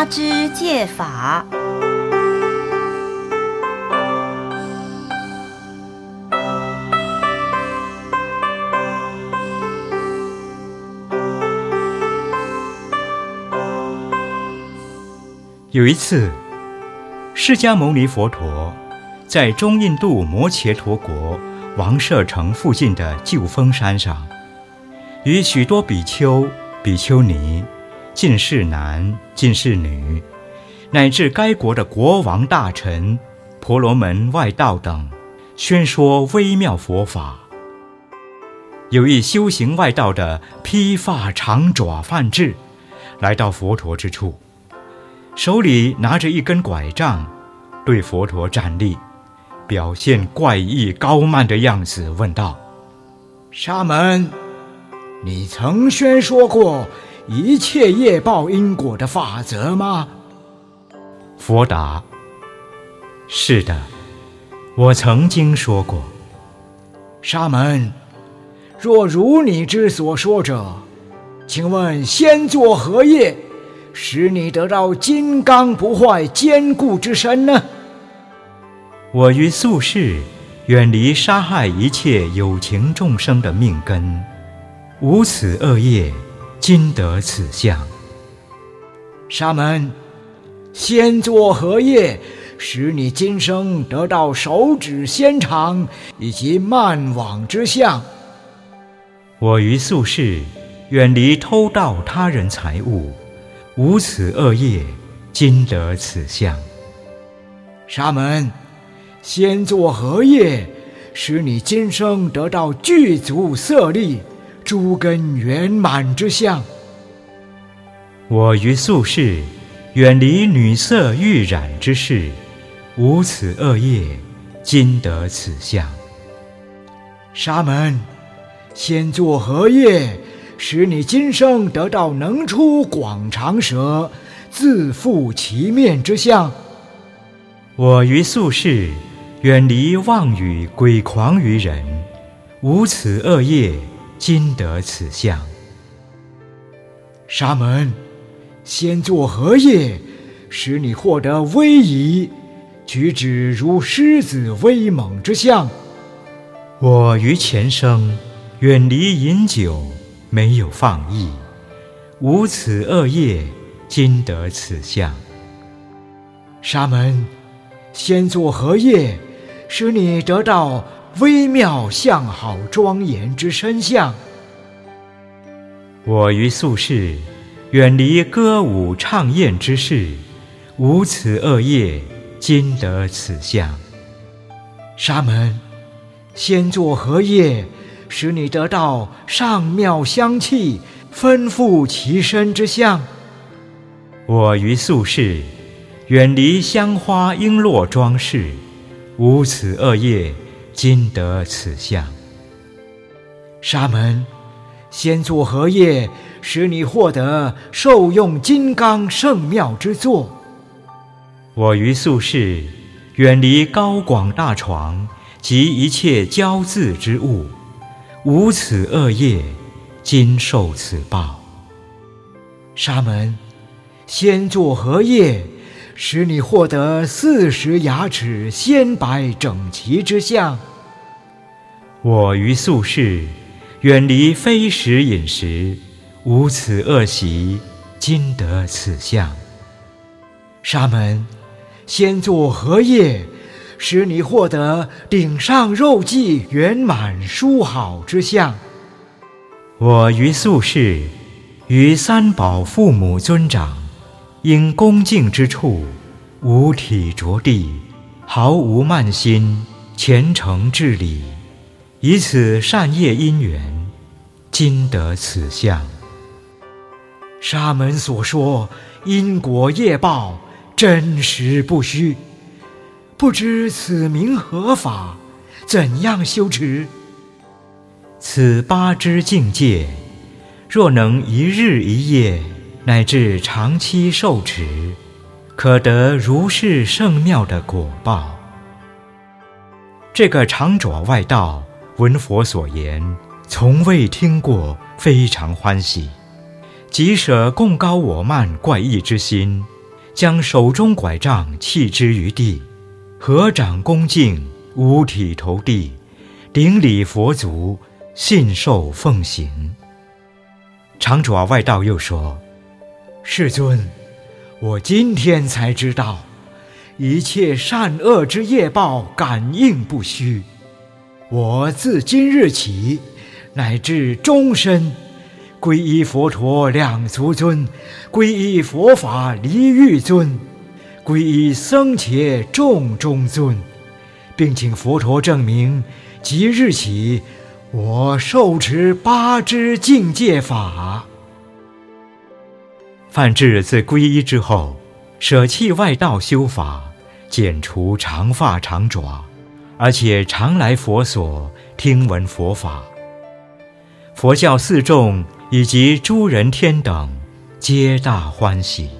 八支戒法。有一次，释迦牟尼佛陀在中印度摩羯陀国王舍城附近的旧峰山上，与许多比丘、比丘尼、进士男、进士女，乃至该国的国王大臣、婆罗门外道等，宣说微妙佛法。有一修行外道的披发长爪梵志，来到佛陀之处。手里拿着一根拐杖，对佛陀站立，表现怪异高慢的样子，问道：“沙门，你曾宣说过一切业报因果的法则吗？”佛答：“是的，我曾经说过。”沙门，若如你之所说者，请问先作何业？使你得到金刚不坏、坚固之身呢？我于宿世远离杀害一切有情众生的命根，无此恶业，今得此相。沙门，先作何业，使你今生得到手指纤长以及慢网之相？我于宿世远离偷盗他人财物。无此恶业，今得此相。沙门，先作何业，使你今生得到具足色力、诸根圆满之相？我于宿世远离女色欲染之事，无此恶业，今得此相。沙门，先作何业？使你今生得到能出广长舌、自负其面之相。我于宿世远离妄语鬼狂于人，无此恶业，今得此相。沙门，先作何业，使你获得威仪，举止如狮子威猛之相？我于前生远离饮酒。没有放逸，无此恶业，今得此相。沙门，先作何业，使你得到微妙相好庄严之身相？我于宿世远离歌舞唱宴之事，无此恶业，今得此相。沙门，先作何业？使你得到上妙香气，丰富其身之相。我于宿世远离香花璎珞装饰，无此恶业，今得此相。沙门，先作何业，使你获得受用金刚圣妙之作？我于宿世远离高广大床及一切骄恣之物。无此恶业，今受此报。沙门，先作何业，使你获得四十牙齿鲜白整齐之相？我于宿世远离非食饮食，无此恶习，今得此相。沙门，先作何业？使你获得顶上肉髻圆满殊好之相。我于宿世于三宝父母尊长，因恭敬之处，五体着地，毫无慢心，虔诚至礼，以此善业因缘，今得此相。沙门所说因果业报，真实不虚。不知此名何法？怎样修持？此八支境界，若能一日一夜，乃至长期受持，可得如是圣妙的果报。这个长爪外道闻佛所言，从未听过，非常欢喜，即舍贡高我慢怪异之心，将手中拐杖弃之于地，合掌恭敬，五体投地，顶礼佛足，信受奉行。长爪外道又说：“世尊，我今天才知道，一切善恶之业报感应不虚。我自今日起，乃至终身。”皈依佛陀两足尊，皈依佛法离欲尊，皈依僧伽众中尊，并请佛陀证明，即日起，我受持八支境界法。范志自皈依之后，舍弃外道修法，剪除长发长爪，而且常来佛所听闻佛法。佛教四众。以及诸人天等，皆大欢喜。